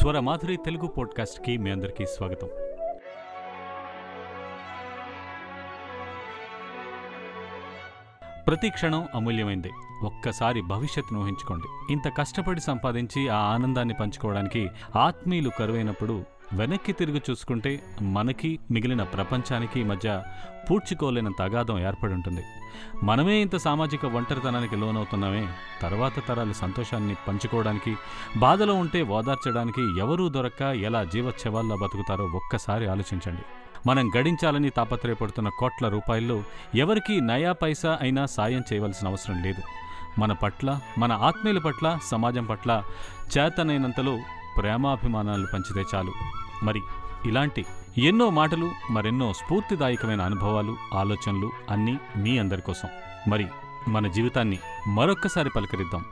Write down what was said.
స్వరమాధురి తెలుగు పోడ్కాస్ట్కి మీ అందరికీ స్వాగతం. ప్రతి క్షణం అమూల్యమైంది. ఒక్కసారి భవిష్యత్తును ఊహించుకోండి. ఇంత కష్టపడి సంపాదించి ఆ ఆనందాన్ని పంచుకోవడానికి ఆత్మీయులు కరువైనప్పుడు వెనక్కి తిరిగి చూసుకుంటే మనకి మిగిలిన ప్రపంచానికి మధ్య పూడ్చుకోలేని తగాదం ఏర్పడి ఉంటుంది. మనమే ఇంత సామాజిక ఒంటరితనానికి లోనవుతున్నామే తర్వాత తరాలు సంతోషాన్ని పంచుకోవడానికి బాధలో ఉంటే ఓదార్చడానికి ఎవరూ దొరక్క ఎలా జీవోత్సవాల్లో బతుకుతారో ఒక్కసారి ఆలోచించండి. మనం గడించాలని తాపత్రయపడుతున్న కోట్ల రూపాయల్లో ఎవరికీ నయా పైసా అయినా సాయం చేయవలసిన అవసరం లేదు. మన పట్ల మన ఆత్మీయుల పట్ల సమాజం పట్ల చేతనైనంతలో ప్రేమాభిమానాలు పంచితే చాలు. మరి ఇలాంటి ఎన్నో మాటలు మరెన్నో స్ఫూర్తిదాయకమైన అనుభవాలు ఆలోచనలు అన్నీ మీ అందరి కోసం. మరి మన జీవితాన్ని మరొక్కసారి పలకరిద్దాం.